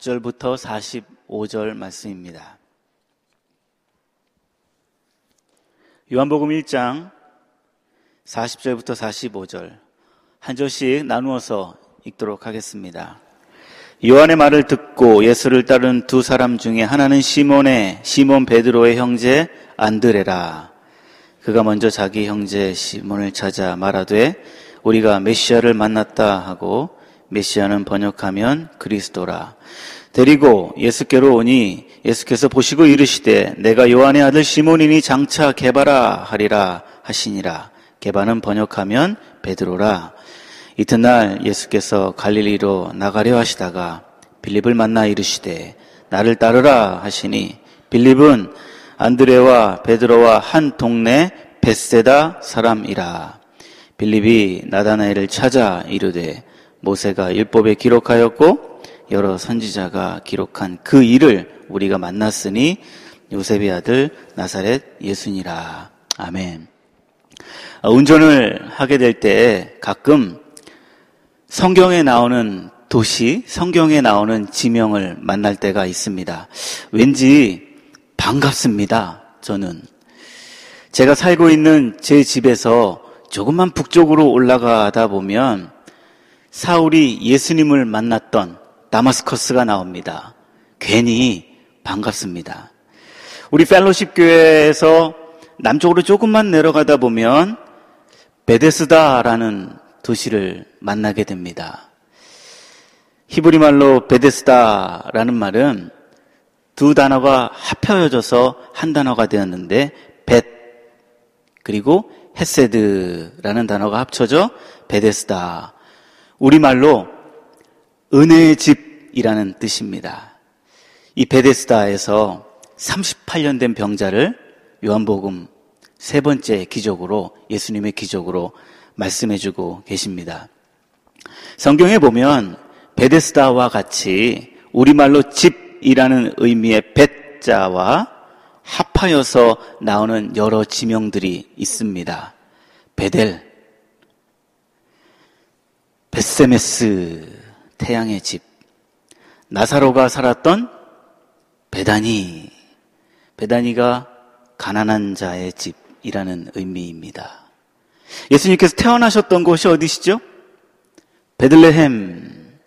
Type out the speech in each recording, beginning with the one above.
40절부터 45절 말씀입니다. 요한복음 1장 40절부터 45절 한 절씩 나누어서 읽도록 하겠습니다. 요한의 말을 듣고 예수를 따른 두 사람 중에 하나는 시몬의 시몬 베드로의 형제 안드레라. 그가 먼저 자기 형제 시몬을 찾아 말하되 우리가 메시아를 만났다 하고 메시아는 번역하면 그리스도라. 데리고 예수께로 오니 예수께서 보시고 이르시되 내가 요한의 아들 시몬이니 장차 개바라 하리라 하시니라. 개바는 번역하면 베드로라. 이튿날 예수께서 갈릴리로 나가려 하시다가 빌립을 만나 이르시되 나를 따르라 하시니 빌립은 안드레와 베드로와 한 동네 베세다 사람이라. 빌립이 나다나엘을 찾아 이르되 모세가 율법에 기록하였고 여러 선지자가 기록한 그 일을 우리가 만났으니 요셉의 아들 나사렛 예수니라. 아멘. 어, 운전을 하게 될 때 가끔 성경에 나오는 도시, 성경에 나오는 지명을 만날 때가 있습니다. 왠지 반갑습니다. 저는. 제가 살고 있는 제 집에서 조금만 북쪽으로 올라가다 보면 사울이 예수님을 만났던 다마스커스가 나옵니다. 괜히 반갑습니다. 우리 펠로십 교회에서 남쪽으로 조금만 내려가다 보면 베데스다라는 도시를 만나게 됩니다. 히브리 말로 베데스다라는 말은 두 단어가 합혀져서 한 단어가 되었는데 벳 그리고 헤세드라는 단어가 합쳐져 베데스다. 우리말로 은혜의 집이라는 뜻입니다. 이 베데스다에서 38년 된 병자를 요한복음 세 번째 기적으로 예수님의 기적으로 말씀해 주고 계십니다. 성경에 보면 베데스다와 같이 우리말로 집이라는 의미의 벳자와 합하여서 나오는 여러 지명들이 있습니다. 베델, 베세메스, 태양의 집, 나사로가 살았던 베다니, 베다니가 가난한 자의 집이라는 의미입니다. 예수님께서 태어나셨던 곳이 어디시죠? 베들레헴,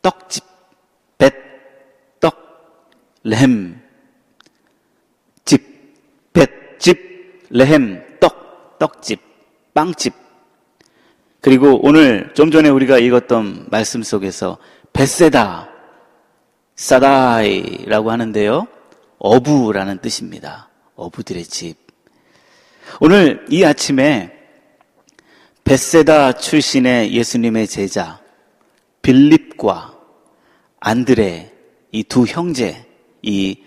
떡집, 벳, 떡, 레헴, 집, 벳, 집, 레헴, 떡, 떡집, 빵집. 그리고 오늘 좀 전에 우리가 읽었던 말씀 속에서 베세다, 사다이라고 하는데요. 어부라는 뜻입니다. 어부들의 집. 오늘 이 아침에 베세다 출신의 예수님의 제자 빌립과 안드레 이 두 형제 이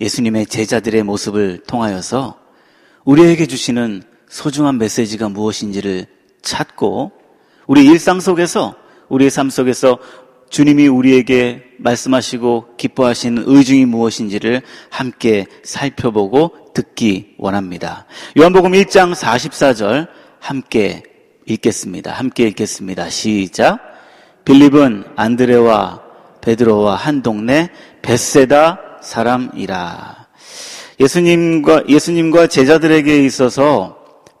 예수님의 제자들의 모습을 통하여서 우리에게 주시는 소중한 메시지가 무엇인지를 찾고 우리 일상 속에서 우리의 삶 속에서 주님이 우리에게 말씀하시고 기뻐하시는 의중이 무엇인지를 함께 살펴보고 듣기 원합니다. 요한복음 1장 44절 함께 읽겠습니다. 함께 읽겠습니다. 시작. 빌립은 안드레와 베드로와 한 동네 베세다 사람이라. 예수님과 예수님과 제자들에게 있어서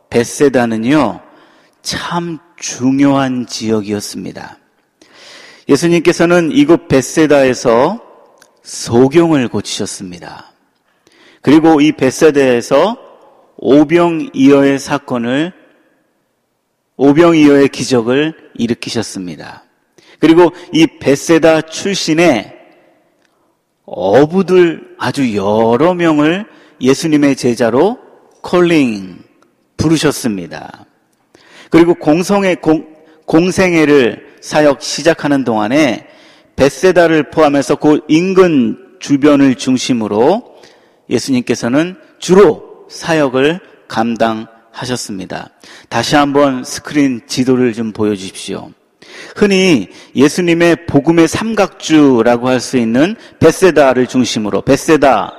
베세다는요 참 중요한 지역이었습니다. 예수님께서는 이곳 베세다에서 소경을 고치셨습니다. 그리고 이 베세다에서 오병이어의 사건을 오병이어의 기적을 일으키셨습니다. 그리고 이 베세다 출신의 어부들 아주 여러 명을 예수님의 제자로 콜링 부르셨습니다. 그리고 공성의 공, 공생애를 사역 시작하는 동안에 베세다를 포함해서 그 인근 주변을 중심으로 예수님께서는 주로 사역을 감당하셨습니다. 다시 한번 스크린 지도를 좀 보여주십시오. 흔히 예수님의 복음의 삼각주라고 할 수 있는 베세다를 중심으로 베세다,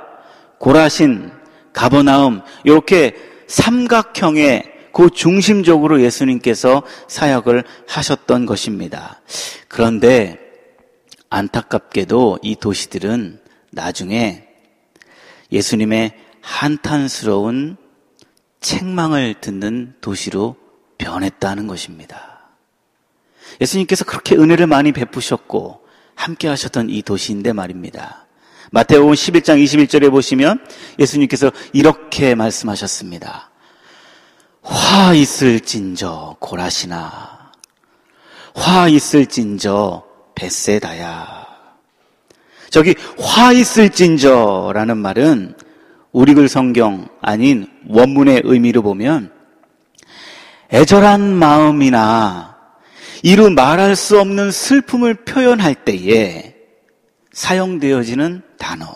고라신, 가버나움 이렇게 삼각형의 그 중심적으로 예수님께서 사역을 하셨던 것입니다. 그런데 안타깝게도 이 도시들은 나중에 예수님의 한탄스러운 책망을 듣는 도시로 변했다는 것입니다. 예수님께서 그렇게 은혜를 많이 베푸셨고 함께 하셨던 이 도시인데 말입니다. 마태복음 11장 21절에 보시면 예수님께서 이렇게 말씀하셨습니다. 화 있을진저 고라시나 화 있을진저 베세다야. 저기 화 있을진저라는 말은 우리 글 성경 아닌 원문의 의미로 보면 애절한 마음이나 이루 말할 수 없는 슬픔을 표현할 때에 사용되어지는 단어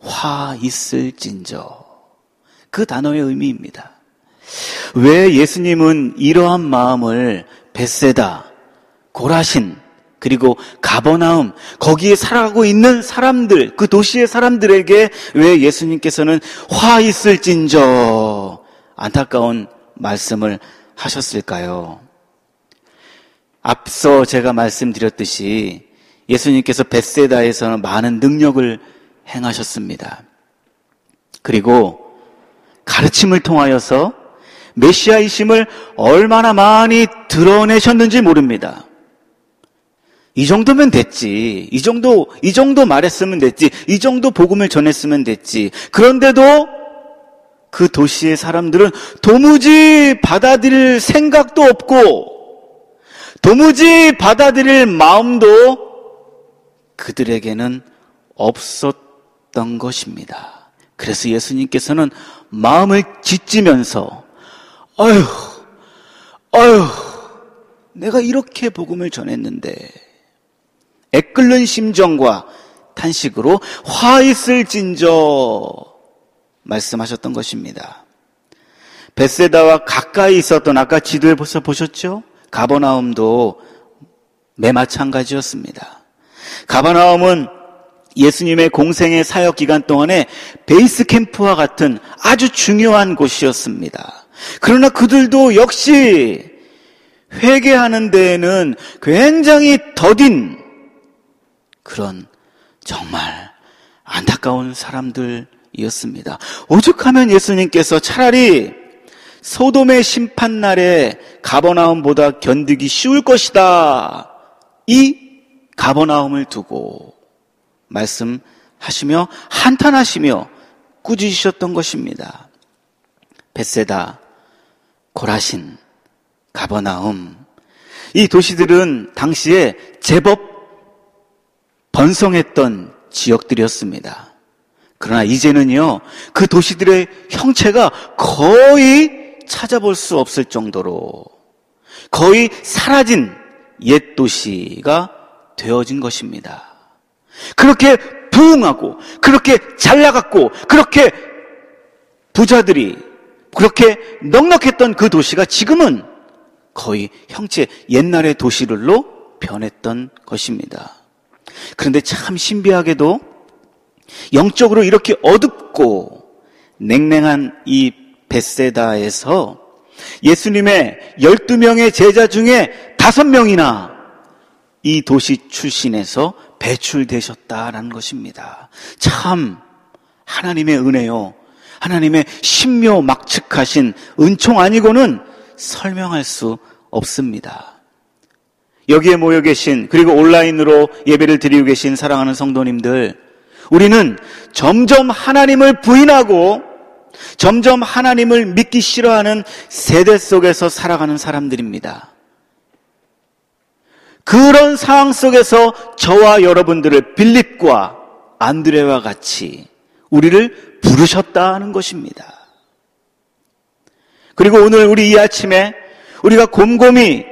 화 있을진저 그 단어의 의미입니다. 왜 예수님은 이러한 마음을 벳세다, 고라신, 그리고 가버나움, 거기에 살아가고 있는 사람들, 그 도시의 사람들에게 왜 예수님께서는 화 있을진저 안타까운 말씀을 하셨을까요? 앞서 제가 말씀드렸듯이 예수님께서 벳세다에서는 많은 능력을 행하셨습니다. 그리고 가르침을 통하여서 메시아이심을 얼마나 많이 드러내셨는지 모릅니다. 이 정도면 됐지. 이 정도, 이 정도 말했으면 됐지. 이 정도 복음을 전했으면 됐지. 그런데도 그 도시의 사람들은 도무지 받아들일 생각도 없고, 도무지 받아들일 마음도 그들에게는 없었던 것입니다. 그래서 예수님께서는 마음을 짓지면서, 아휴, 아휴, 내가 이렇게 복음을 전했는데, 애끓는 심정과 탄식으로 화 있을 진저 말씀하셨던 것입니다. 베세다와 가까이 있었던 아까 지도에 벌써 보셨죠? 가버나움도 매 마찬가지였습니다. 가버나움은 예수님의 공생의 사역 기간 동안에 베이스 캠프와 같은 아주 중요한 곳이었습니다. 그러나 그들도 역시 회개하는 데에는 굉장히 더딘 그런 정말 안타까운 사람들이었습니다. 오죽하면 예수님께서 차라리 소돔의 심판날에 가버나움보다 견디기 쉬울 것이다. 이 가버나움을 두고 말씀하시며 한탄하시며 꾸짖으셨던 것입니다. 베세다, 고라신, 가버나움. 이 도시들은 당시에 제법 번성했던 지역들이었습니다. 그러나 이제는요, 그 도시들의 형체가 거의 찾아볼 수 없을 정도로 거의 사라진 옛 도시가 되어진 것입니다. 그렇게 부흥하고, 그렇게 잘 나갔고, 그렇게 부자들이, 그렇게 넉넉했던 그 도시가 지금은 거의 형체 옛날의 도시들로 변했던 것입니다. 그런데 참 신비하게도 영적으로 이렇게 어둡고 냉랭한 이 베세다에서 예수님의 12명의 제자 중에 5명이나 이 도시 출신에서 배출되셨다라는 것입니다. 참 하나님의 은혜요. 하나님의 신묘 막측하신 은총 아니고는 설명할 수 없습니다. 여기에 모여 계신 그리고 온라인으로 예배를 드리고 계신 사랑하는 성도님들 우리는 점점 하나님을 부인하고 점점 하나님을 믿기 싫어하는 세대 속에서 살아가는 사람들입니다. 그런 상황 속에서 저와 여러분들을 빌립과 안드레와 같이 우리를 부르셨다는 것입니다. 그리고 오늘 우리 이 아침에 우리가 곰곰이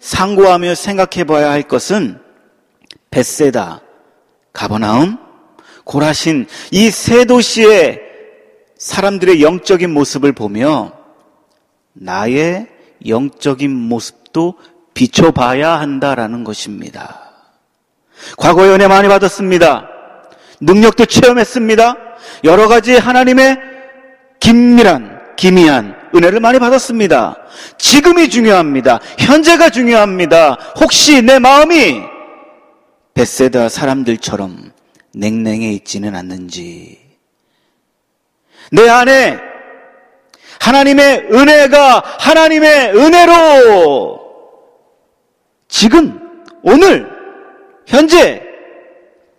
상고하며 생각해 봐야 할 것은 벳세다, 가버나움, 고라신 이 세 도시의 사람들의 영적인 모습을 보며 나의 영적인 모습도 비춰봐야 한다라는 것입니다. 과거에 은혜 많이 받았습니다. 능력도 체험했습니다. 여러 가지 하나님의 긴밀한, 기미한 은혜를 많이 받았습니다. 지금이 중요합니다. 현재가 중요합니다. 혹시 내 마음이 베세다 사람들처럼 냉랭해 있지는 않는지. 내 안에 하나님의 은혜가 하나님의 은혜로 지금, 오늘, 현재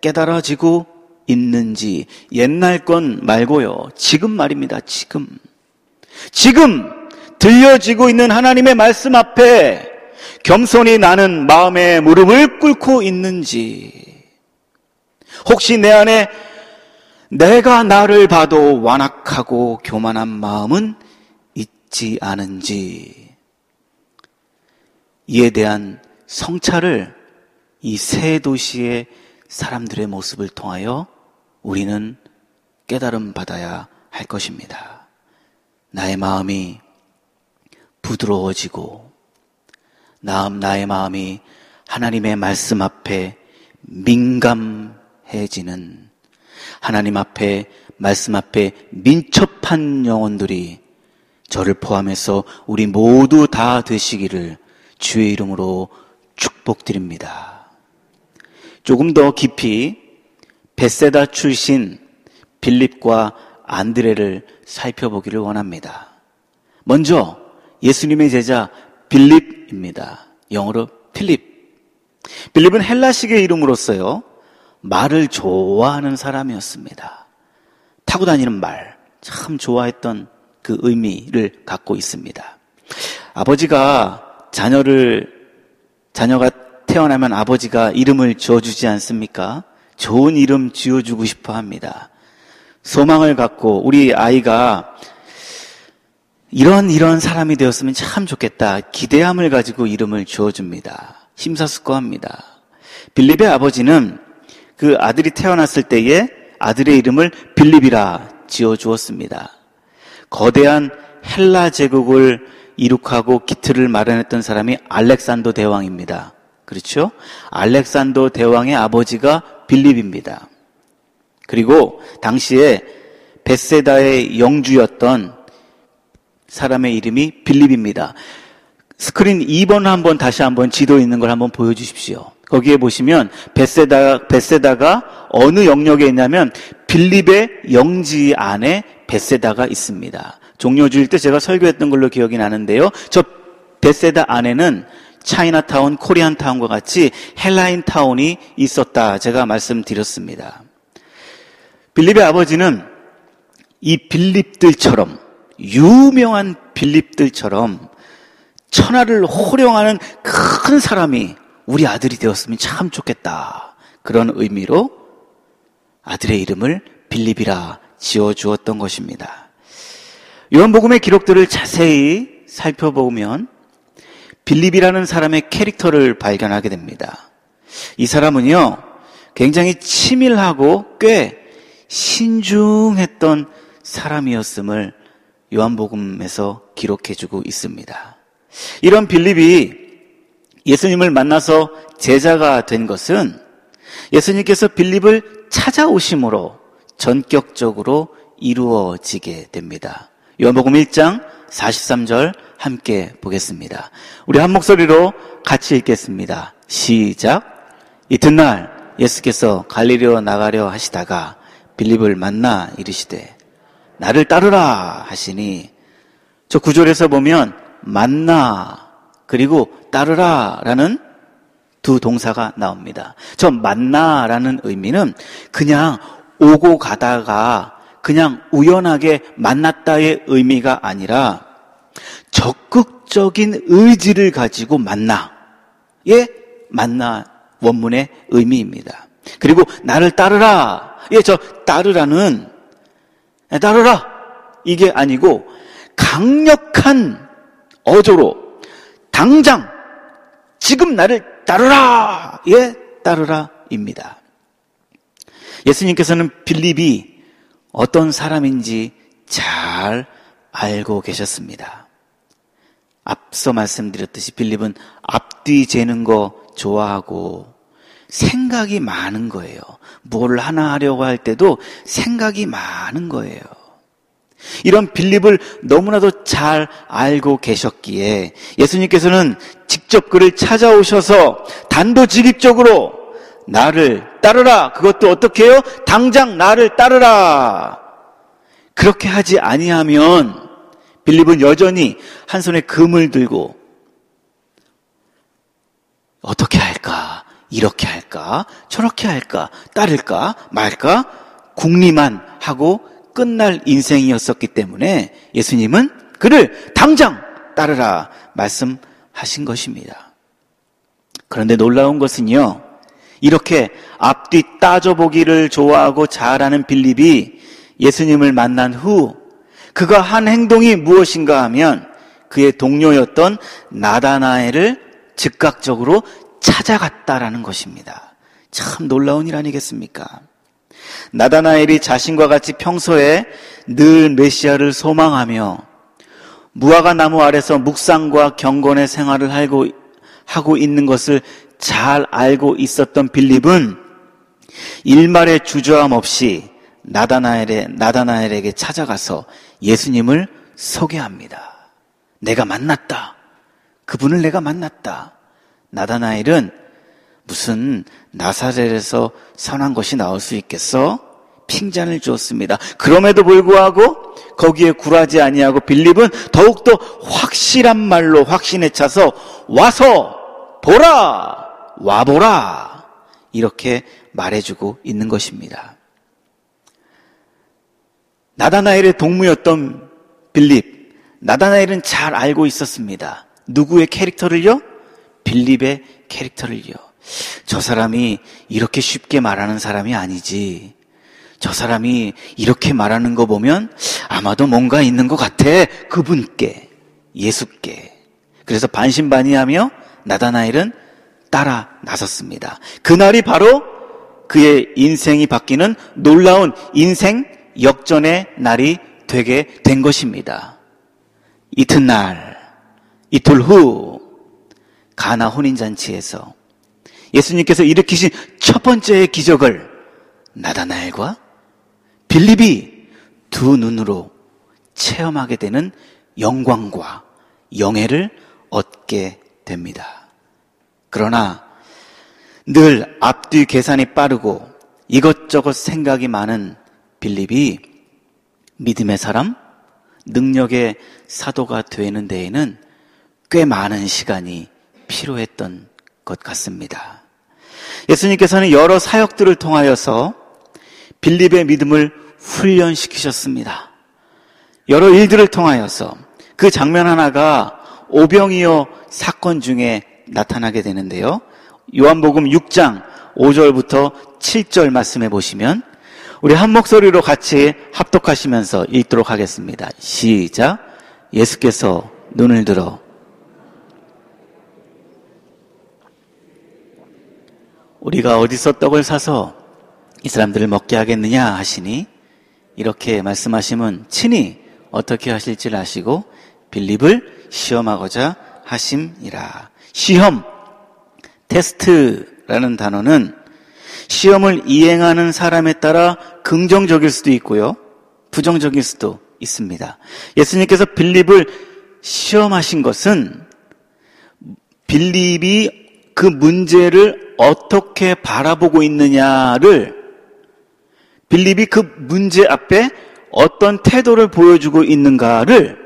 깨달아지고 있는지 옛날 건 말고요. 지금 말입니다. 지금. 지금 들려지고 있는 하나님의 말씀 앞에 겸손히 나는 마음의 무릎을 꿇고 있는지 혹시 내 안에 내가 나를 봐도 완악하고 교만한 마음은 있지 않은지 이에 대한 성찰을 이 세 도시의 사람들의 모습을 통하여 우리는 깨달음 받아야 할 것입니다. 나의 마음이 부드러워지고 나의 마음이 하나님의 말씀 앞에 민감해지는 하나님 앞에 말씀 앞에 민첩한 영혼들이 저를 포함해서 우리 모두 다 되시기를 주의 이름으로 축복드립니다. 조금 더 깊이 베세다 출신 빌립과 안드레를 살펴보기를 원합니다. 먼저 예수님의 제자 빌립입니다. 영어로 필립. 빌립은 헬라식의 이름으로서요. 말을 좋아하는 사람이었습니다. 타고 다니는 말, 참 좋아했던 그 의미를 갖고 있습니다. 아버지가 자녀를, 자녀가 태어나면 아버지가 이름을 지어주지 않습니까? 좋은 이름 지어주고 싶어 합니다. 소망을 갖고 우리 아이가 이런 이런 사람이 되었으면 참 좋겠다. 기대함을 가지고 이름을 지어줍니다. 심사숙고합니다. 빌립의 아버지는 그 아들이 태어났을 때에 아들의 이름을 빌립이라 지어 주었습니다. 거대한 헬라 제국을 이룩하고 기틀을 마련했던 사람이 알렉산더 대왕입니다. 그렇죠? 알렉산더 대왕의 아버지가 빌립입니다. 그리고 당시에 베세다의 영주였던 사람의 이름이 빌립입니다. 스크린 2번 한번 다시 한번 지도 있는 걸 한번 보여주십시오. 거기에 보시면 베세다 베세다가 어느 영역에 있냐면 빌립의 영지 안에 베세다가 있습니다. 종료주일 때 제가 설교했던 걸로 기억이 나는데요. 저 베세다 안에는 차이나타운, 코리안타운과 같이 헬라인타운이 있었다. 제가 말씀드렸습니다. 빌립의 아버지는 이 빌립들처럼 유명한 빌립들처럼 천하를 호령하는 큰 사람이 우리 아들이 되었으면 참 좋겠다. 그런 의미로 아들의 이름을 빌립이라 지어 주었던 것입니다. 요한복음의 기록들을 자세히 살펴보면 빌립이라는 사람의 캐릭터를 발견하게 됩니다. 이 사람은요, 굉장히 치밀하고 꽤 신중했던 사람이었음을 요한복음에서 기록해주고 있습니다. 이런 빌립이 예수님을 만나서 제자가 된 것은 예수님께서 빌립을 찾아오심으로 전격적으로 이루어지게 됩니다. 요한복음 1장 43절 함께 보겠습니다. 우리 한 목소리로 같이 읽겠습니다. 시작. 이튿날 예수께서 갈리려 나가려 하시다가 빌립을 만나 이르시되 나를 따르라 하시니 저 구절에서 보면 만나 그리고 따르라라는 두 동사가 나옵니다. 저 만나라는 의미는 그냥 오고 가다가 그냥 우연하게 만났다의 의미가 아니라 적극적인 의지를 가지고 만나. 예, 만나 원문의 의미입니다. 그리고 나를 따르라. 예, 저 따르라는 따르라. 이게 아니고 강력한 어조로 당장 지금 나를 따르라. 예, 따르라입니다. 예수님께서는 빌립이 어떤 사람인지 잘 알고 계셨습니다. 앞서 말씀드렸듯이 빌립은 앞뒤 재는 거 좋아하고 생각이 많은 거예요. 뭘 하나 하려고 할 때도 생각이 많은 거예요. 이런 빌립을 너무나도 잘 알고 계셨기에 예수님께서는 직접 그를 찾아오셔서 단도직입적으로 나를 따르라. 그것도 어떻게 해요? 당장 나를 따르라. 그렇게 하지 아니하면 빌립은 여전히 한 손에 금을 들고 어떻게 할까? 이렇게 할까? 저렇게 할까? 따를까? 말까? 궁리만 하고 끝날 인생이었었기 때문에 예수님은 그를 당장 따르라 말씀하신 것입니다. 그런데 놀라운 것은요, 이렇게 앞뒤 따져보기를 좋아하고 잘하는 빌립이 예수님을 만난 후 그가 한 행동이 무엇인가 하면 그의 동료였던 나다나엘을 즉각적으로 찾아갔다라는 것입니다. 참 놀라운 일 아니겠습니까? 나다나엘이 자신과 같이 평소에 늘 메시아를 소망하며 무화과 나무 아래서 묵상과 경건의 생활을 하고, 하고 있는 것을 잘 알고 있었던 빌립은 일말의 주저함 없이 나다나엘의, 나다나엘에게 찾아가서 예수님을 소개합니다. 내가 만났다. 그분을 내가 만났다. 나다나엘은 무슨 나사렛에서 선한 것이 나올 수 있겠어? 핑잔을 주었습니다. 그럼에도 불구하고 거기에 굴하지 아니하고 빌립은 더욱더 확실한 말로 확신에 차서 와서 보라! 와보라! 이렇게 말해주고 있는 것입니다. 나다나엘의 동무였던 빌립. 나다나엘은 잘 알고 있었습니다. 누구의 캐릭터를요? 빌립의 캐릭터를요. 저 사람이 이렇게 쉽게 말하는 사람이 아니지. 저 사람이 이렇게 말하는 거 보면 아마도 뭔가 있는 것 같아. 그분께, 예수께. 그래서 반신반의하며 나다나엘은 따라 나섰습니다. 그날이 바로 그의 인생이 바뀌는 놀라운 인생 역전의 날이 되게 된 것입니다. 이튿날, 이틀 후, 가나 혼인잔치에서 예수님께서 일으키신 첫 번째의 기적을 나다나엘과 빌립이 두 눈으로 체험하게 되는 영광과 영예를 얻게 됩니다. 그러나 늘 앞뒤 계산이 빠르고 이것저것 생각이 많은 빌립이 믿음의 사람, 능력의 사도가 되는 데에는 꽤 많은 시간이 필요했던 것 같습니다. 예수님께서는 여러 사역들을 통하여서 빌립의 믿음을 훈련시키셨습니다. 여러 일들을 통하여서 그 장면 하나가 오병이어 사건 중에 나타나게 되는데요. 요한복음 6장 5절부터 7절 말씀해 보시면 우리 한 목소리로 같이 합독하시면서 읽도록 하겠습니다. 시작. 예수께서 눈을 들어 우리가 어디서 떡을 사서 이 사람들을 먹게 하겠느냐 하시니 이렇게 말씀하시면 친히 어떻게 하실지 아시고 빌립을 시험하고자 하심이라. 시험, 테스트라는 단어는 시험을 이행하는 사람에 따라 긍정적일 수도 있고요. 부정적일 수도 있습니다. 예수님께서 빌립을 시험하신 것은 빌립이 그 문제를 어떻게 바라보고 있느냐를 빌립이 그 문제 앞에 어떤 태도를 보여주고 있는가를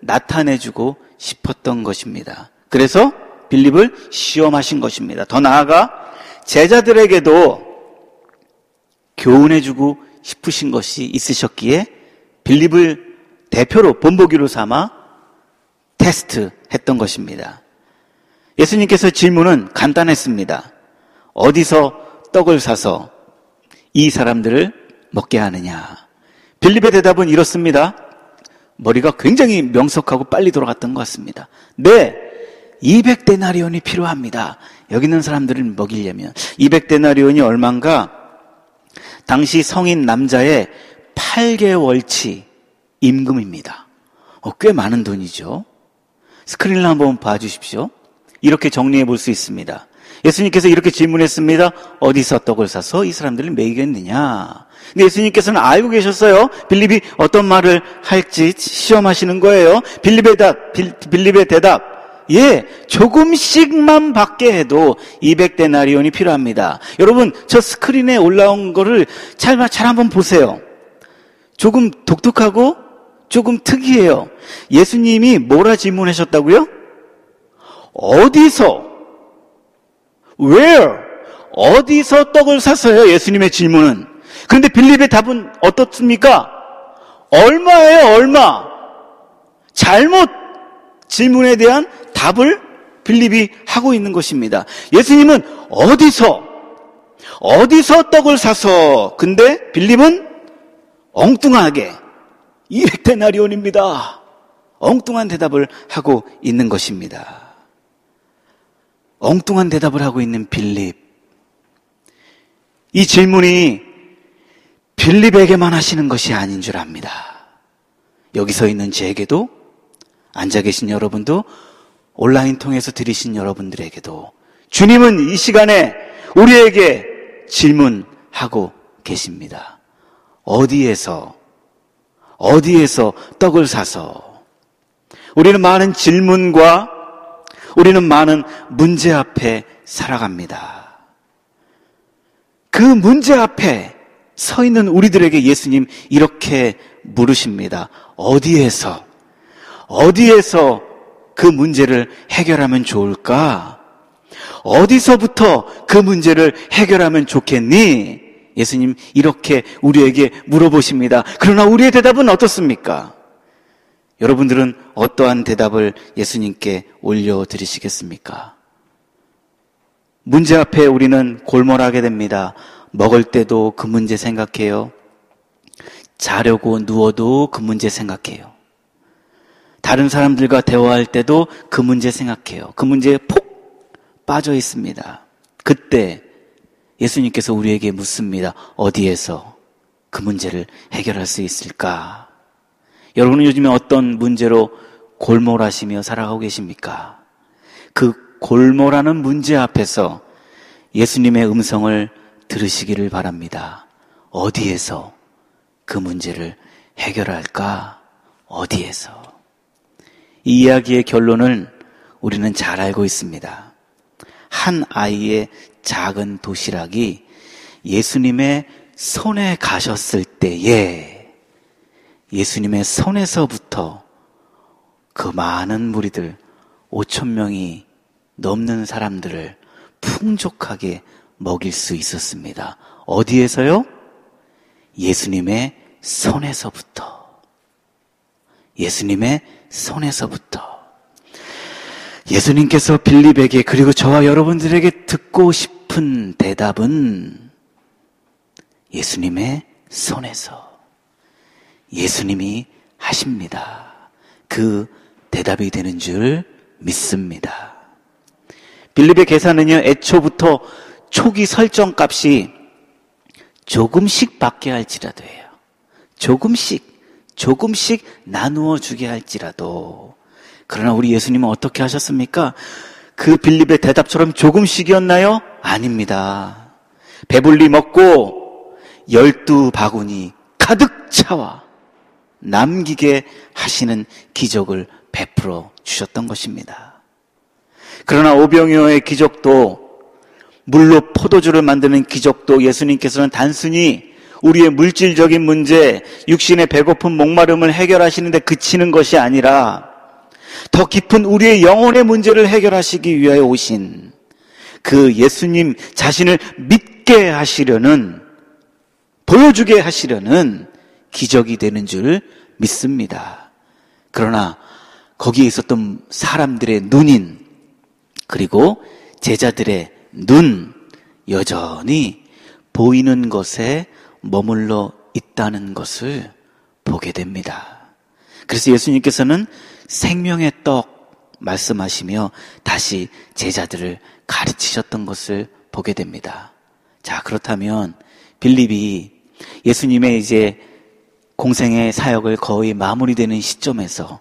나타내주고 싶었던 것입니다. 그래서 빌립을 시험하신 것입니다. 더 나아가 제자들에게도 교훈해주고 싶으신 것이 있으셨기에 빌립을 대표로 본보기로 삼아 테스트 했던 것입니다. 예수님께서 질문은 간단했습니다. 어디서 떡을 사서 이 사람들을 먹게 하느냐? 빌립의 대답은 이렇습니다. 머리가 굉장히 명석하고 빨리 돌아갔던 것 같습니다. 네, 200데나리온이 필요합니다. 여기 있는 사람들을 먹이려면 200데나리온이 얼마인가? 당시 성인 남자의 8개월치 임금입니다. 어, 꽤 많은 돈이죠. 스크린을 한번 봐주십시오. 이렇게 정리해 볼 수 있습니다. 예수님께서 이렇게 질문했습니다. 어디서 떡을 사서 이 사람들을 먹이겠느냐? 근데 예수님께서는 알고 계셨어요. 빌립이 어떤 말을 할지 시험하시는 거예요. 빌립의 대답, 빌, 빌립의 대답. 예, 조금씩만 받게 해도 200데나리온이 필요합니다. 여러분, 저 스크린에 올라온 거를 잘, 잘 한번 보세요. 조금 독특하고 조금 특이해요. 예수님이 뭐라 질문하셨다고요? 어디서? Where? 어디서 떡을 샀어요? 예수님의 질문은. 그런데 빌립의 답은 어떻습니까? 얼마예요, 얼마? 잘못 질문에 대한 답을 빌립이 하고 있는 것입니다. 예수님은 어디서, 어디서 떡을 사서, 근데 빌립은 엉뚱하게 200데나리온입니다. 엉뚱한 대답을 하고 있는 것입니다. 엉뚱한 대답을 하고 있는 빌립. 이 질문이 빌립에게만 하시는 것이 아닌 줄 압니다. 여기 서 있는 제게도 앉아 계신 여러분도 온라인 통해서 들으신 여러분들에게도 주님은 이 시간에 우리에게 질문하고 계십니다. 어디에서, 어디에서 떡을 사서 우리는 많은 질문과 우리는 많은 문제 앞에 살아갑니다. 그 문제 앞에 서 있는 우리들에게 예수님 이렇게 물으십니다. 어디에서, 어디에서 그 문제를 해결하면 좋을까? 어디서부터 그 문제를 해결하면 좋겠니? 예수님 이렇게 우리에게 물어보십니다. 그러나 우리의 대답은 어떻습니까? 여러분들은 어떠한 대답을 예수님께 올려드리시겠습니까? 문제 앞에 우리는 골몰하게 됩니다. 먹을 때도 그 문제 생각해요. 자려고 누워도 그 문제 생각해요. 다른 사람들과 대화할 때도 그 문제 생각해요. 그 문제에 폭 빠져 있습니다. 그때 예수님께서 우리에게 묻습니다. 어디에서 그 문제를 해결할 수 있을까? 여러분은 요즘에 어떤 문제로 골몰하시며 살아가고 계십니까? 그 골몰하는 문제 앞에서 예수님의 음성을 들으시기를 바랍니다. 어디에서 그 문제를 해결할까? 어디에서? 이 이야기의 결론을 우리는 잘 알고 있습니다. 한 아이의 작은 도시락이 예수님의 손에 가셨을 때에 예수님의 손에서부터 그 많은 무리들 5천 명이 넘는 사람들을 풍족하게 먹일 수 있었습니다. 어디에서요? 예수님의 손에서부터. 예수님의 손에서부터. 예수님께서 빌립에게 그리고 저와 여러분들에게 듣고 싶은 대답은 예수님의 손에서 예수님이 하십니다. 그 대답이 되는 줄 믿습니다. 빌립의 계산은요, 애초부터 초기 설정 값이 조금씩 받게 할지라도 해요. 조금씩, 조금씩 나누어 주게 할지라도. 그러나 우리 예수님은 어떻게 하셨습니까? 그 빌립의 대답처럼 조금씩이었나요? 아닙니다. 배불리 먹고 열두 바구니 가득 차와 남기게 하시는 기적을 베풀어 주셨던 것입니다. 그러나 오병이어의 기적도 물로 포도주를 만드는 기적도 예수님께서는 단순히 우리의 물질적인 문제, 육신의 배고픈 목마름을 해결하시는데 그치는 것이 아니라 더 깊은 우리의 영혼의 문제를 해결하시기 위하여 오신 그 예수님 자신을 믿게 하시려는 보여주게 하시려는 기적이 되는 줄 믿습니다. 그러나 거기에 있었던 사람들의 눈인 그리고 제자들의 눈 여전히 보이는 것에 머물러 있다는 것을 보게 됩니다. 그래서 예수님께서는 생명의 떡 말씀하시며 다시 제자들을 가르치셨던 것을 보게 됩니다. 자, 그렇다면 빌립이 예수님의 이제 공생의 사역을 거의 마무리되는 시점에서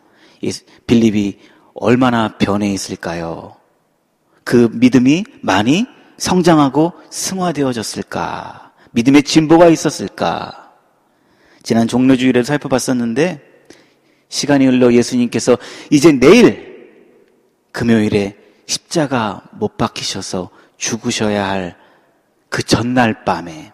빌립이 얼마나 변해 있을까요? 그 믿음이 많이 성장하고 승화되어졌을까? 믿음의 진보가 있었을까? 지난 종료주일에 살펴봤었는데 시간이 흘러 예수님께서 이제 내일 금요일에 십자가 못 박히셔서 죽으셔야 할 그 전날 밤에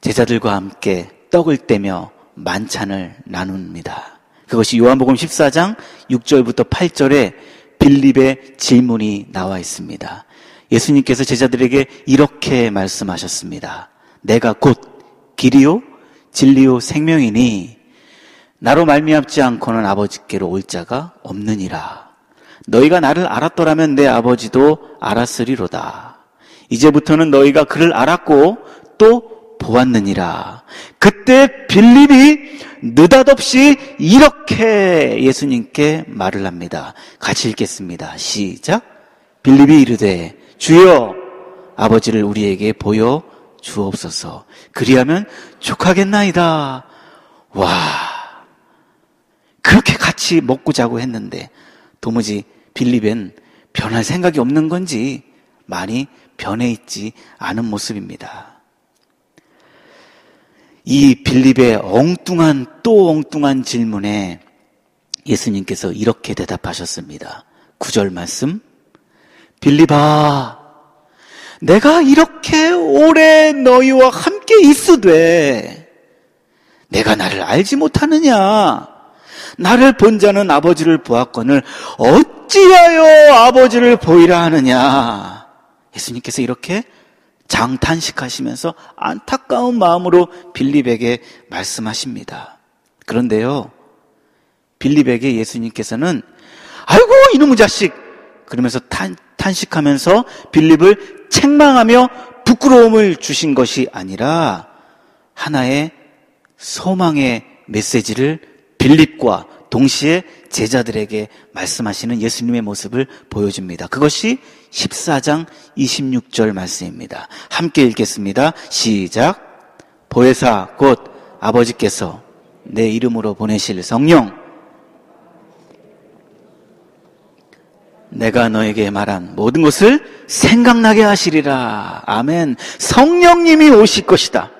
제자들과 함께 떡을 떼며 만찬을 나눕니다. 그것이 요한복음 14장 6절부터 8절에 빌립의 질문이 나와 있습니다. 예수님께서 제자들에게 이렇게 말씀하셨습니다. 내가 곧 길이요 진리요 생명이니 나로 말미암지 않고는 아버지께로 올 자가 없느니라. 너희가 나를 알았더라면 내 아버지도 알았으리로다. 이제부터는 너희가 그를 알았고 또 보았느니라. 그때 빌립이 느닷없이 이렇게 예수님께 말을 합니다. 같이 읽겠습니다. 시작. 빌립이 이르되 주여 아버지를 우리에게 보여 주옵소서. 그리하면 족하겠나이다. 와. 그렇게 같이 먹고 자고 했는데 도무지 빌립엔 변할 생각이 없는 건지 많이 변해 있지 않은 모습입니다. 이 빌립의 엉뚱한 또 엉뚱한 질문에 예수님께서 이렇게 대답하셨습니다. 구절 말씀. 빌립아, 내가 이렇게 오래 너희와 함께 있으되 내가 나를 알지 못하느냐? 나를 본 자는 아버지를 보았거늘 어찌하여 아버지를 보이라 하느냐? 예수님께서 이렇게 장탄식하시면서 안타까운 마음으로 빌립에게 말씀하십니다. 그런데요, 빌립에게 예수님께서는 아이고 이놈의 자식 그러면서 탄, 탄식하면서 빌립을 책망하며 부끄러움을 주신 것이 아니라 하나의 소망의 메시지를 빌립과 동시에 제자들에게 말씀하시는 예수님의 모습을 보여줍니다. 그것이 14장 26절 말씀입니다. 함께 읽겠습니다. 시작. 보혜사 곧 아버지께서 내 이름으로 보내실 성령 내가 너에게 말한 모든 것을 생각나게 하시리라. 아멘. 성령님이 오실 것이다.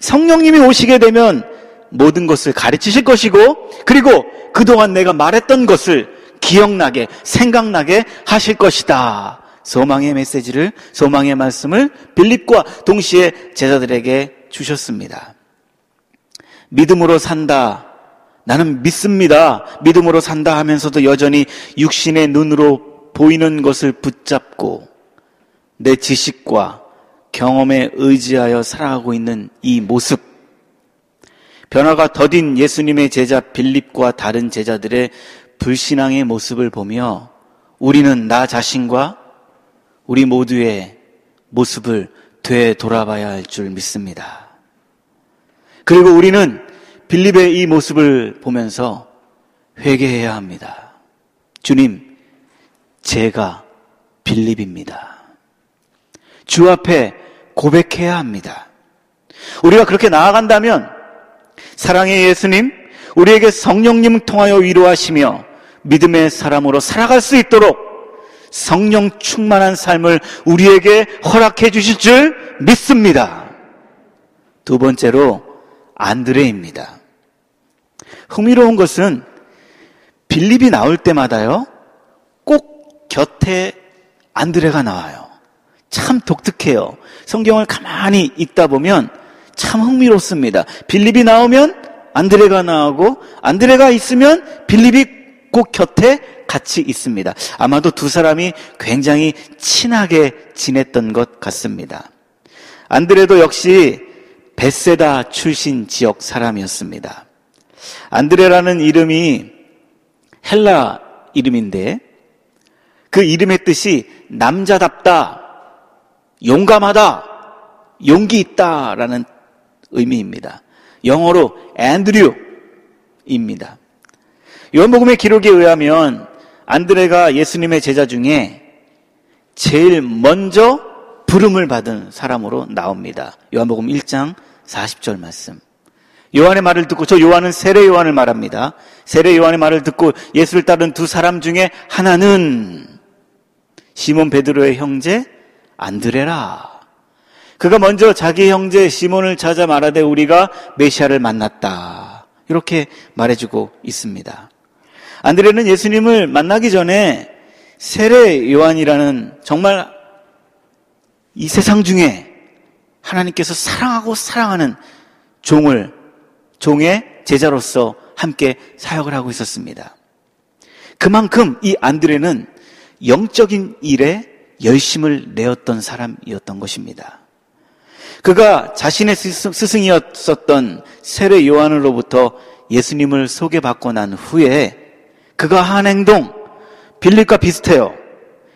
성령님이 오시게 되면 모든 것을 가르치실 것이고, 그리고 그동안 내가 말했던 것을 기억나게, 생각나게 하실 것이다. 소망의 메시지를, 소망의 말씀을 빌립과 동시에 제자들에게 주셨습니다. 믿음으로 산다. 나는 믿습니다. 믿음으로 산다 하면서도 여전히 육신의 눈으로 보이는 것을 붙잡고 내 지식과 경험에 의지하여 살아가고 있는 이 모습. 변화가 더딘 예수님의 되자 빌립과 다른 제자들의 불신앙의 모습을 보며 우리는 나 자신과 우리 모두의 모습을 되돌아봐야 할 줄 믿습니다. 그리고 우리는 빌립의 이 모습을 보면서 회개해야 합니다. 주님, 제가 빌립입니다. 주 앞에 고백해야 합니다. 우리가 그렇게 나아간다면 사랑의 예수님, 우리에게 성령님 통하여 위로하시며 믿음의 사람으로 살아갈 수 있도록 성령 충만한 삶을 우리에게 허락해 주실 줄 믿습니다. 두 번째로 안드레입니다. 흥미로운 것은 빌립이 나올 때마다요, 꼭 곁에 안드레가 나와요. 참 독특해요. 성경을 가만히 읽다 보면 참 흥미롭습니다. 빌립이 나오면 안드레가 나오고 안드레가 있으면 빌립이 꼭 곁에 같이 있습니다. 아마도 두 사람이 굉장히 친하게 지냈던 것 같습니다. 안드레도 역시 베세다 출신 지역 사람이었습니다. 안드레라는 이름이 헬라 이름인데 그 이름의 뜻이 남자답다, 용감하다, 용기 있다라는 의미입니다. 영어로 앤드류입니다. 요한복음의 기록에 의하면 안드레가 예수님의 제자 중에 제일 먼저 부름을 받은 사람으로 나옵니다. 요한복음 1장 40절 말씀. 요한의 말을 듣고 저 요한은 세례 요한을 말합니다. 세례 요한의 말을 듣고 예수를 따른 두 사람 중에 하나는 시몬 베드로의 형제 안드레라. 그가 먼저 자기 형제 시몬을 찾아 말하되 우리가 메시아를 만났다. 이렇게 말해주고 있습니다. 안드레는 예수님을 만나기 전에 세례 요한이라는 정말 이 세상 중에 하나님께서 사랑하고 사랑하는 종을 종의 제자로서 함께 사역을 하고 있었습니다. 그만큼 이 안드레는 영적인 일에 열심을 내었던 사람이었던 것입니다. 그가 자신의 스승이었었던 세례 요한으로부터 예수님을 소개받고 난 후에 그가 한 행동 빌립과 비슷해요.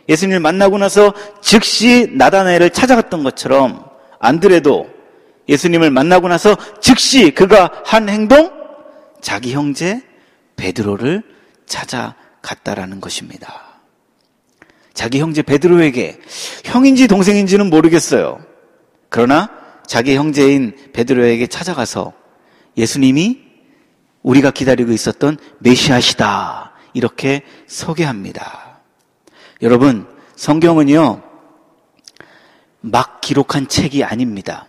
예수님을 만나고 나서 즉시 나다나엘을 찾아갔던 것처럼 안드레도 예수님을 만나고 나서 즉시 그가 한 행동 자기 형제 베드로를 찾아갔다라는 것입니다. 자기 형제 베드로에게 형인지 동생인지는 모르겠어요. 그러나 자기 형제인 베드로에게 찾아가서 예수님이 우리가 기다리고 있었던 메시아시다. 이렇게 소개합니다. 여러분, 성경은요, 막 기록한 책이 아닙니다.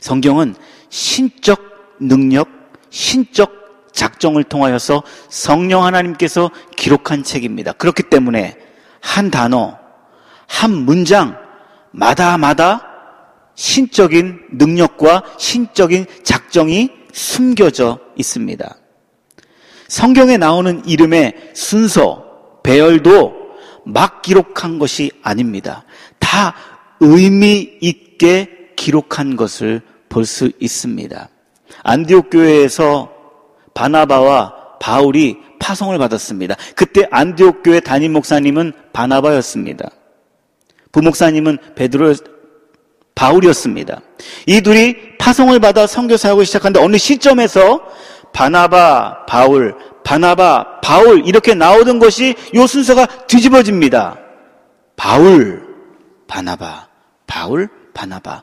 성경은 신적 능력, 신적 작정을 통하여서 성령 하나님께서 기록한 책입니다. 그렇기 때문에 한 단어, 한 문장, 마다마다 신적인 능력과 신적인 작정이 숨겨져 있습니다. 성경에 나오는 이름의 순서, 배열도 막 기록한 것이 아닙니다. 다 의미 있게 기록한 것을 볼 수 있습니다. 안디옥 교회에서 바나바와 바울이 파송을 받았습니다. 그때 안디옥 교회 담임 목사님은 바나바였습니다. 부목사님은 베드로 바울이었습니다. 이 둘이 파송을 받아 선교 사역을 시작하는데 어느 시점에서 바나바 바울 바나바 바울 이렇게 나오던 것이 요 순서가 뒤집어집니다. 바울 바나바 바울 바나바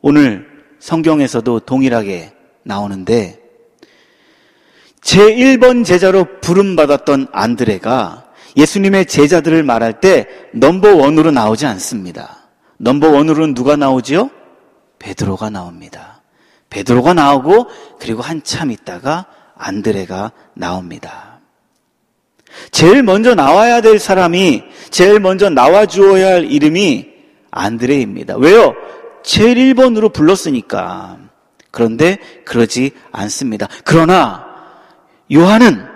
오늘 성경에서도 동일하게 나오는데 제1번 제자로 부름받았던 안드레가 예수님의 제자들을 말할 때 넘버 원으로 나오지 않습니다. 넘버 원으로는 누가 나오지요? 베드로가 나옵니다. 베드로가 나오고 그리고 한참 있다가 안드레가 나옵니다. 제일 먼저 나와야 될 사람이 제일 먼저 나와 주어야 할 이름이 안드레입니다. 왜요? 제일 1번으로 불렀으니까. 그런데 그러지 않습니다. 그러나 요한은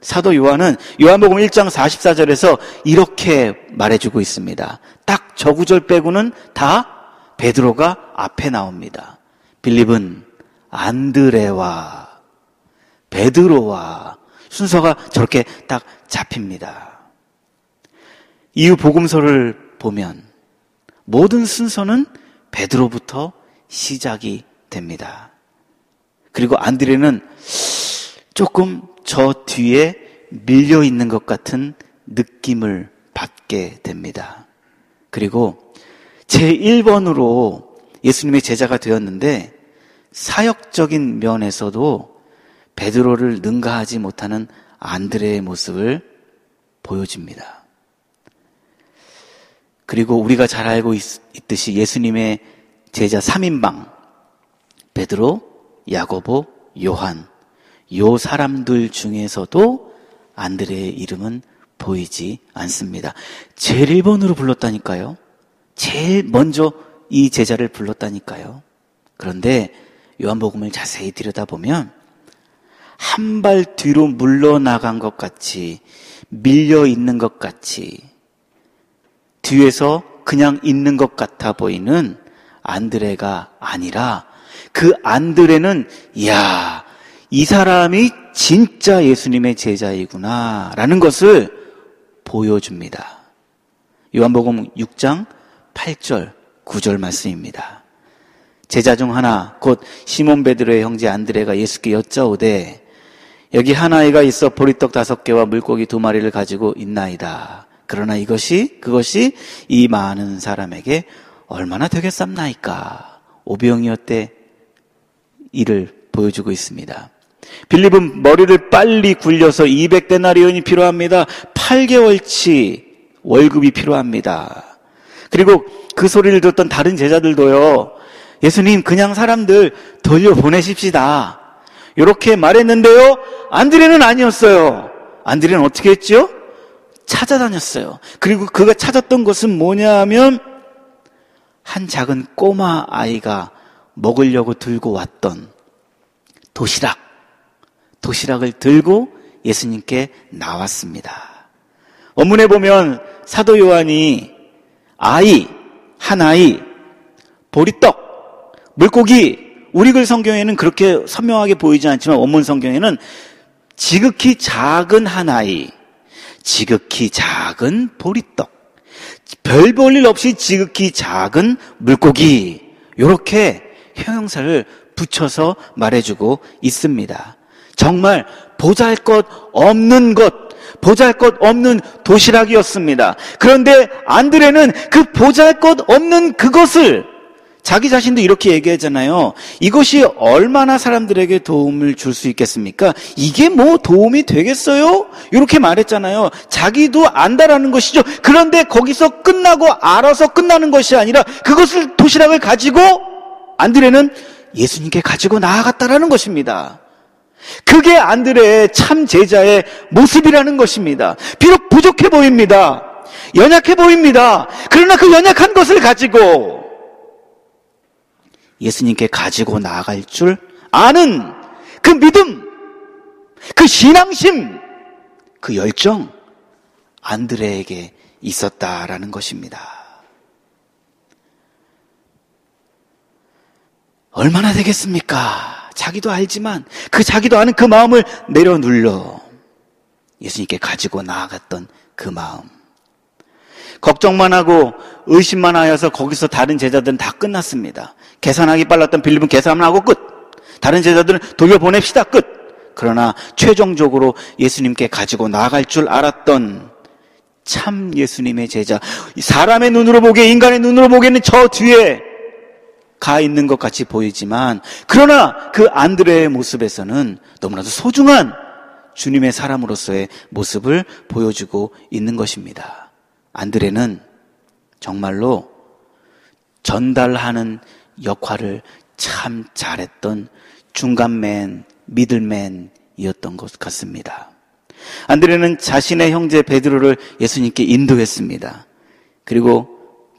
사도 요한은 요한복음 1장 44절에서 이렇게 말해주고 있습니다. 딱 저 구절 빼고는 다 베드로가 앞에 나옵니다. 빌립은 안드레와 베드로와 순서가 저렇게 딱 잡힙니다. 이후 복음서를 보면 모든 순서는 베드로부터 시작이 됩니다. 그리고 안드레는 조금 저 뒤에 밀려 있는 것 같은 느낌을 받게 됩니다. 그리고 제 1번으로 예수님의 제자가 되었는데 사역적인 면에서도 베드로를 능가하지 못하는 안드레의 모습을 보여줍니다. 그리고 우리가 잘 알고 있, 듯이 예수님의 제자 3인방 베드로, 야고보, 요한 요 사람들 중에서도 안드레의 이름은 보이지 않습니다. 제일 1번으로 불렀다니까요. 제일 먼저 이 제자를 불렀다니까요. 그런데 요한복음을 자세히 들여다보면 한 발 뒤로 물러나간 것 같이 밀려 있는 것 같이 뒤에서 그냥 있는 것 같아 보이는 안드레가 아니라 그 안드레는 야, 이 사람이 진짜 예수님의 제자이구나 라는 것을 보여줍니다. 요한복음 6장 8절 9절 말씀입니다. 제자 중 하나 곧 시몬 베드로의 형제 안드레가 예수께 여짜오되 여기 한 아이가 있어 보리떡 다섯 개와 물고기 두 마리를 가지고 있나이다. 그러나 이것이 그것이 이 많은 사람에게 얼마나 되겠삼나이까. 오병이었대 이를 보여주고 있습니다. 빌립은 머리를 빨리 굴려서 200데나리온이 필요합니다. 8개월치 월급이 필요합니다. 그리고 그 소리를 듣던 다른 제자들도요. 예수님 그냥 사람들 돌려 보내십시다. 이렇게 말했는데요. 안드레는 아니었어요. 안드레는 어떻게 했죠? 찾아다녔어요. 그리고 그가 찾았던 것은 뭐냐 하면 한 작은 꼬마 아이가 먹으려고 들고 왔던 도시락, 도시락을 들고 예수님께 나왔습니다. 원문에 보면 사도 요한이 아이, 한 아이, 보리떡, 물고기, 우리 글 성경에는 그렇게 선명하게 보이지 않지만 원문 성경에는 지극히 작은 한 아이, 지극히 작은 보리떡, 별 볼일 없이 지극히 작은 물고기, 이렇게 형용사를 붙여서 말해주고 있습니다. 정말 보잘 것 없는 것, 보잘 것 없는 도시락이었습니다. 그런데 안드레는 그 보잘 것 없는 그것을 자기 자신도 이렇게 얘기하잖아요. 이것이 얼마나 사람들에게 도움을 줄 수 있겠습니까? 이게 뭐 도움이 되겠어요? 이렇게 말했잖아요. 자기도 안다라는 것이죠. 그런데 거기서 끝나고 알아서 끝나는 것이 아니라 그것을 도시락을 가지고 안드레는 예수님께 가지고 나아갔다라는 것입니다. 그게 안드레의 참 제자의 모습이라는 것입니다. 비록 부족해 보입니다. 연약해 보입니다. 그러나 그 연약한 것을 가지고 예수님께 가지고 나아갈 줄 아는 그 믿음, 그 신앙심, 그 열정, 안드레에게 있었다라는 것입니다. 얼마나 되겠습니까? 자기도 알지만 그 자기도 아는 그 마음을 내려눌러 예수님께 가지고 나아갔던 그 마음. 걱정만 하고 의심만 하여서 거기서 다른 제자들은 다 끝났습니다. 계산하기 빨랐던 빌립은 계산만 하고 끝. 다른 제자들은 돌려보냅시다 끝. 그러나 최종적으로 예수님께 가지고 나아갈 줄 알았던 참 예수님의 제자. 사람의 눈으로 보기에 인간의 눈으로 보기에는 저 뒤에 가 있는 것 같이 보이지만 그러나 그 안드레의 모습에서는 너무나도 소중한 주님의 사람으로서의 모습을 보여주고 있는 것입니다. 안드레는 정말로 전달하는 역할을 참 잘했던 중간맨, 미들맨이었던 것 같습니다. 안드레는 자신의 형제 베드로를 예수님께 인도했습니다. 그리고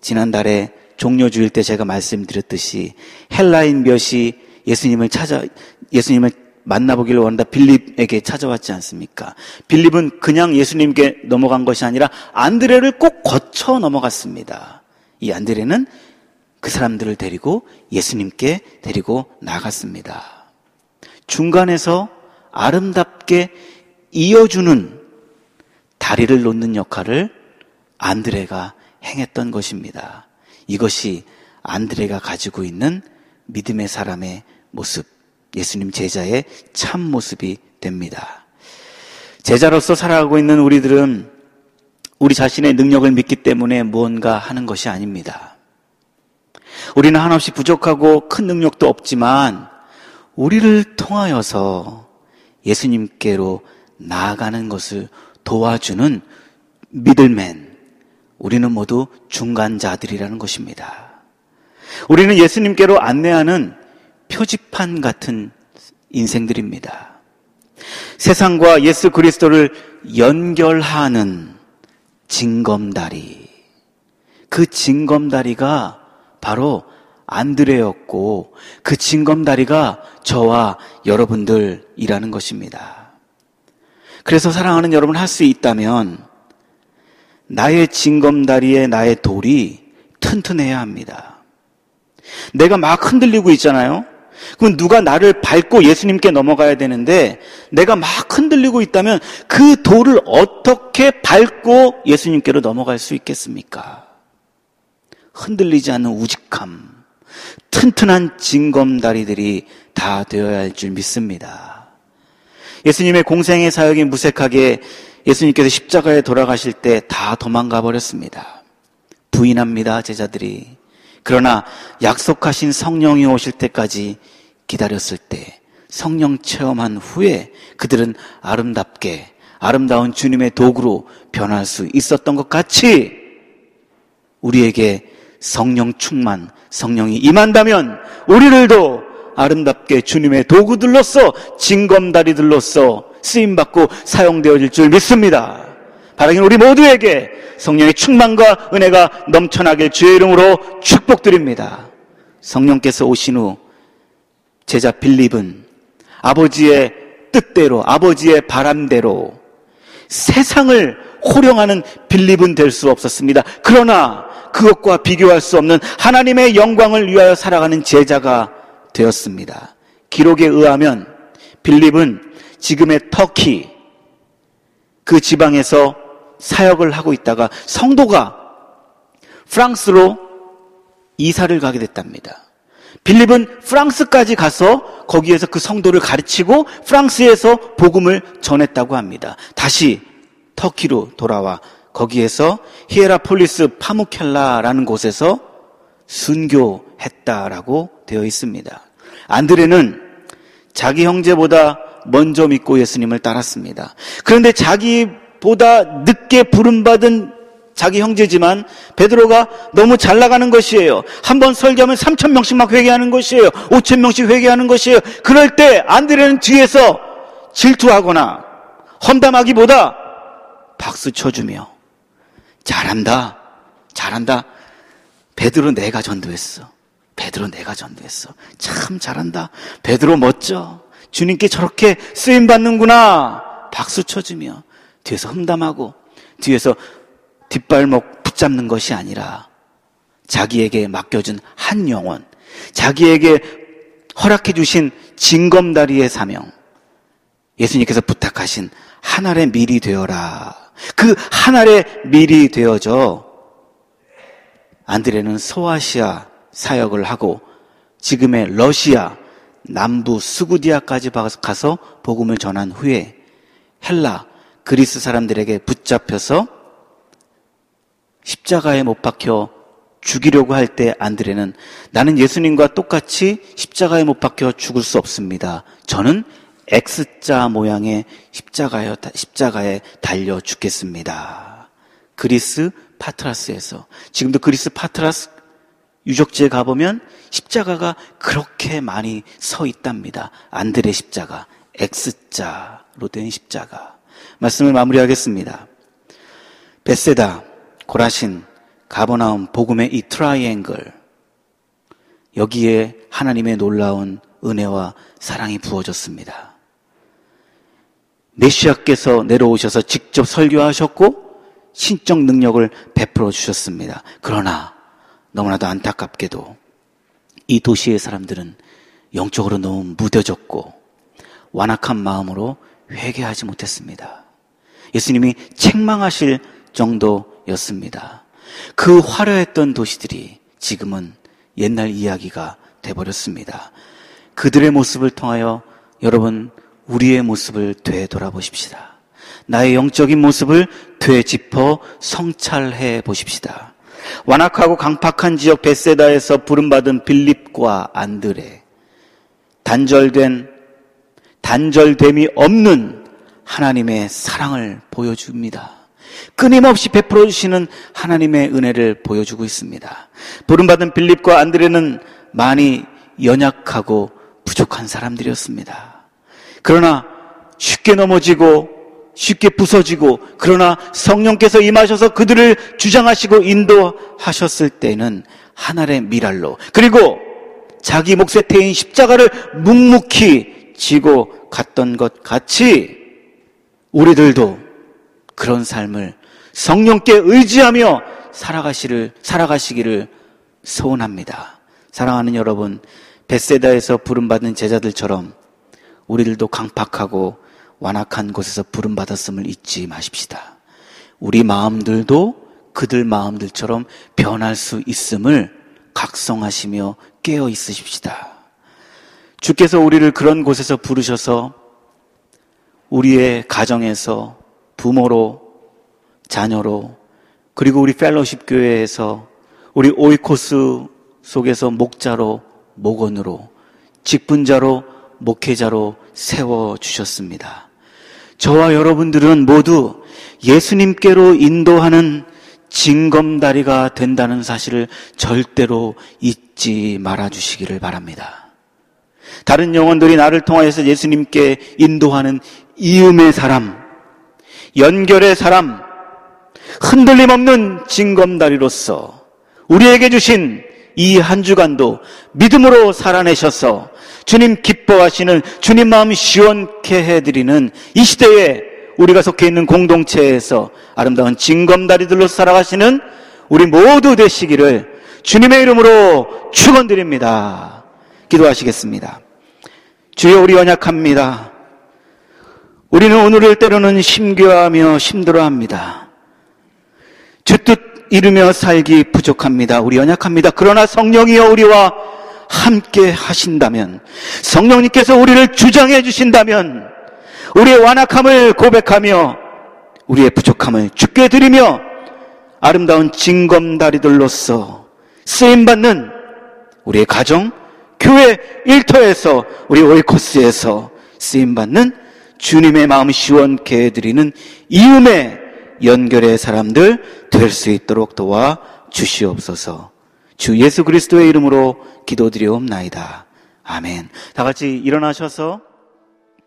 지난달에 종료주일 때 제가 말씀드렸듯이 헬라인 몇이 예수님을 찾아 예수님을 만나보기를 원한다 빌립에게 찾아왔지 않습니까? 빌립은 그냥 예수님께 넘어간 것이 아니라 안드레를 꼭 거쳐 넘어갔습니다. 이 안드레는 그 사람들을 데리고 예수님께 데리고 나갔습니다. 중간에서 아름답게 이어주는 다리를 놓는 역할을 안드레가 행했던 것입니다. 이것이 안드레가 가지고 있는 믿음의 사람의 모습, 예수님 제자의 참 모습이 됩니다. 제자로서 살아가고 있는 우리들은 우리 자신의 능력을 믿기 때문에 무언가 하는 것이 아닙니다. 우리는 한없이 부족하고 큰 능력도 없지만 우리를 통하여서 예수님께로 나아가는 것을 도와주는 미들맨, 우리는 모두 중간자들이라는 것입니다. 우리는 예수님께로 안내하는 표지판 같은 인생들입니다. 세상과 예수 그리스도를 연결하는 징검다리. 그 징검다리가 바로 안드레였고 그 징검다리가 저와 여러분들이라는 것입니다. 그래서 사랑하는 여러분 할 수 있다면 나의 징검다리에 나의 돌이 튼튼해야 합니다. 내가 막 흔들리고 있잖아요. 그럼 누가 나를 밟고 예수님께 넘어가야 되는데 내가 막 흔들리고 있다면 그 돌을 어떻게 밟고 예수님께로 넘어갈 수 있겠습니까? 흔들리지 않는 우직함, 튼튼한 징검다리들이 다 되어야 할 줄 믿습니다. 예수님의 공생의 사역이 무색하게 예수님께서 십자가에 돌아가실 때 다 도망가 버렸습니다. 부인합니다, 제자들이. 그러나 약속하신 성령이 오실 때까지 기다렸을 때 성령 체험한 후에 그들은 아름답게 아름다운 주님의 도구로 변할 수 있었던 것 같이 우리에게 성령 충만, 성령이 임한다면 우리들도 아름답게 주님의 도구들로서 징검다리들로서 쓰임받고 사용되어질 줄 믿습니다. 바라기는 우리 모두에게 성령의 충만과 은혜가 넘쳐나길 주의 이름으로 축복드립니다. 성령께서 오신 후 제자 빌립은 아버지의 뜻대로 아버지의 바람대로 세상을 호령하는 빌립은 될 수 없었습니다. 그러나 그것과 비교할 수 없는 하나님의 영광을 위하여 살아가는 제자가 되었습니다. 기록에 의하면 빌립은 지금의 터키 그 지방에서 사역을 하고 있다가 성도가 프랑스로 이사를 가게 됐답니다. 빌립은 프랑스까지 가서 거기에서 그 성도를 가르치고 프랑스에서 복음을 전했다고 합니다. 다시 터키로 돌아와 거기에서 히에라폴리스 파무켈라라는 곳에서 순교했다라고 되어 있습니다. 안드레는 자기 형제보다 먼저 믿고 예수님을 따랐습니다. 그런데 자기 보다 늦게 부름받은 자기 형제지만 베드로가 너무 잘 나가는 것이에요. 한 번 설교하면 3천 명씩 막 회개하는 것이에요. 5천 명씩 회개하는 것이에요. 그럴 때 안드레는 뒤에서 질투하거나 험담하기보다 박수 쳐주며 잘한다. 잘한다. 베드로 내가 전도했어. 베드로 내가 전도했어. 참 잘한다. 베드로 멋져. 주님께 저렇게 쓰임 받는구나. 박수 쳐주며 뒤에서 험담하고 뒤에서 뒷발목 붙잡는 것이 아니라 자기에게 맡겨준 한 영혼, 자기에게 허락해 주신 징검다리의 사명, 예수님께서 부탁하신 하늘의 밀이 되어라. 그 하늘의 밀이 되어져 안드레는 소아시아 사역을 하고 지금의 러시아 남부 스구디아까지 가서 복음을 전한 후에 헬라 그리스 사람들에게 붙잡혀서 십자가에 못 박혀 죽이려고 할 때 안드레는 나는 예수님과 똑같이 십자가에 못 박혀 죽을 수 없습니다. 저는 X자 모양의 십자가에, 십자가에 달려 죽겠습니다. 그리스 파트라스에서. 지금도 그리스 파트라스 유적지에 가보면 십자가가 그렇게 많이 서 있답니다. 안드레 십자가. X자로 된 십자가. 말씀을 마무리하겠습니다. 베세다, 고라신, 가버나움, 복음의 이 트라이앵글. 여기에 하나님의 놀라운 은혜와 사랑이 부어졌습니다. 메시아께서 내려오셔서 직접 설교하셨고 신적 능력을 베풀어 주셨습니다. 그러나 너무나도 안타깝게도 이 도시의 사람들은 영적으로 너무 무뎌졌고 완악한 마음으로 회개하지 못했습니다. 예수님이 책망하실 정도였습니다. 그 화려했던 도시들이 지금은 옛날 이야기가 돼버렸습니다. 그들의 모습을 통하여 여러분 우리의 모습을 되돌아보십시다. 나의 영적인 모습을 되짚어 성찰해 보십시다. 완악하고 강팍한 지역 베세다에서 부름받은 빌립과 안드레. 단절된, 단절됨이 없는 하나님의 사랑을 보여줍니다. 끊임없이 베풀어 주시는 하나님의 은혜를 보여주고 있습니다. 부름받은 빌립과 안드레는 많이 연약하고 부족한 사람들이었습니다. 그러나 쉽게 넘어지고 쉽게 부서지고 그러나 성령께서 임하셔서 그들을 주장하시고 인도하셨을 때는 하늘의 미랄로 그리고 자기 몫의 태인 십자가를 묵묵히 지고 갔던 것 같이 우리들도 그런 삶을 성령께 의지하며 살아가시를 살아가시기를 소원합니다. 사랑하는 여러분, 베세다에서 부름받은 제자들처럼 우리들도 강팍하고 완악한 곳에서 부름받았음을 잊지 마십시다. 우리 마음들도 그들 마음들처럼 변할 수 있음을 각성하시며 깨어 있으십시다. 주께서 우리를 그런 곳에서 부르셔서 우리의 가정에서 부모로, 자녀로, 그리고 우리 펠로십 교회에서 우리 오이코스 속에서 목자로, 목원으로, 직분자로, 목회자로 세워 주셨습니다. 저와 여러분들은 모두 예수님께로 인도하는 징검다리가 된다는 사실을 절대로 잊지 말아 주시기를 바랍니다. 다른 영혼들이 나를 통하여서 예수님께 인도하는 이음의 사람, 연결의 사람, 흔들림 없는 징검다리로서 우리에게 주신 이 한 주간도 믿음으로 살아내셔서 주님 기뻐하시는 주님 마음 시원케 해드리는 이 시대에 우리가 속해 있는 공동체에서 아름다운 징검다리들로 살아가시는 우리 모두 되시기를 주님의 이름으로 축원드립니다. 기도하시겠습니다. 주여 우리 연약합니다. 우리는 오늘을 때로는 심교하며 힘들어합니다. 주뜻 이루며 살기 부족합니다. 우리 연약합니다. 그러나 성령이여 우리와 함께 하신다면, 성령님께서 우리를 주장해 주신다면, 우리의 완악함을 고백하며, 우리의 부족함을 죽게 드리며, 아름다운 징검다리들로서 쓰임받는 우리의 가정, 교회 일터에서, 우리 오이코스에서 쓰임받는 주님의 마음 시원케 해드리는 이음의 연결의 사람들 될 수 있도록 도와 주시옵소서. 주 예수 그리스도의 이름으로 기도드리옵나이다. 아멘. 다 같이 일어나셔서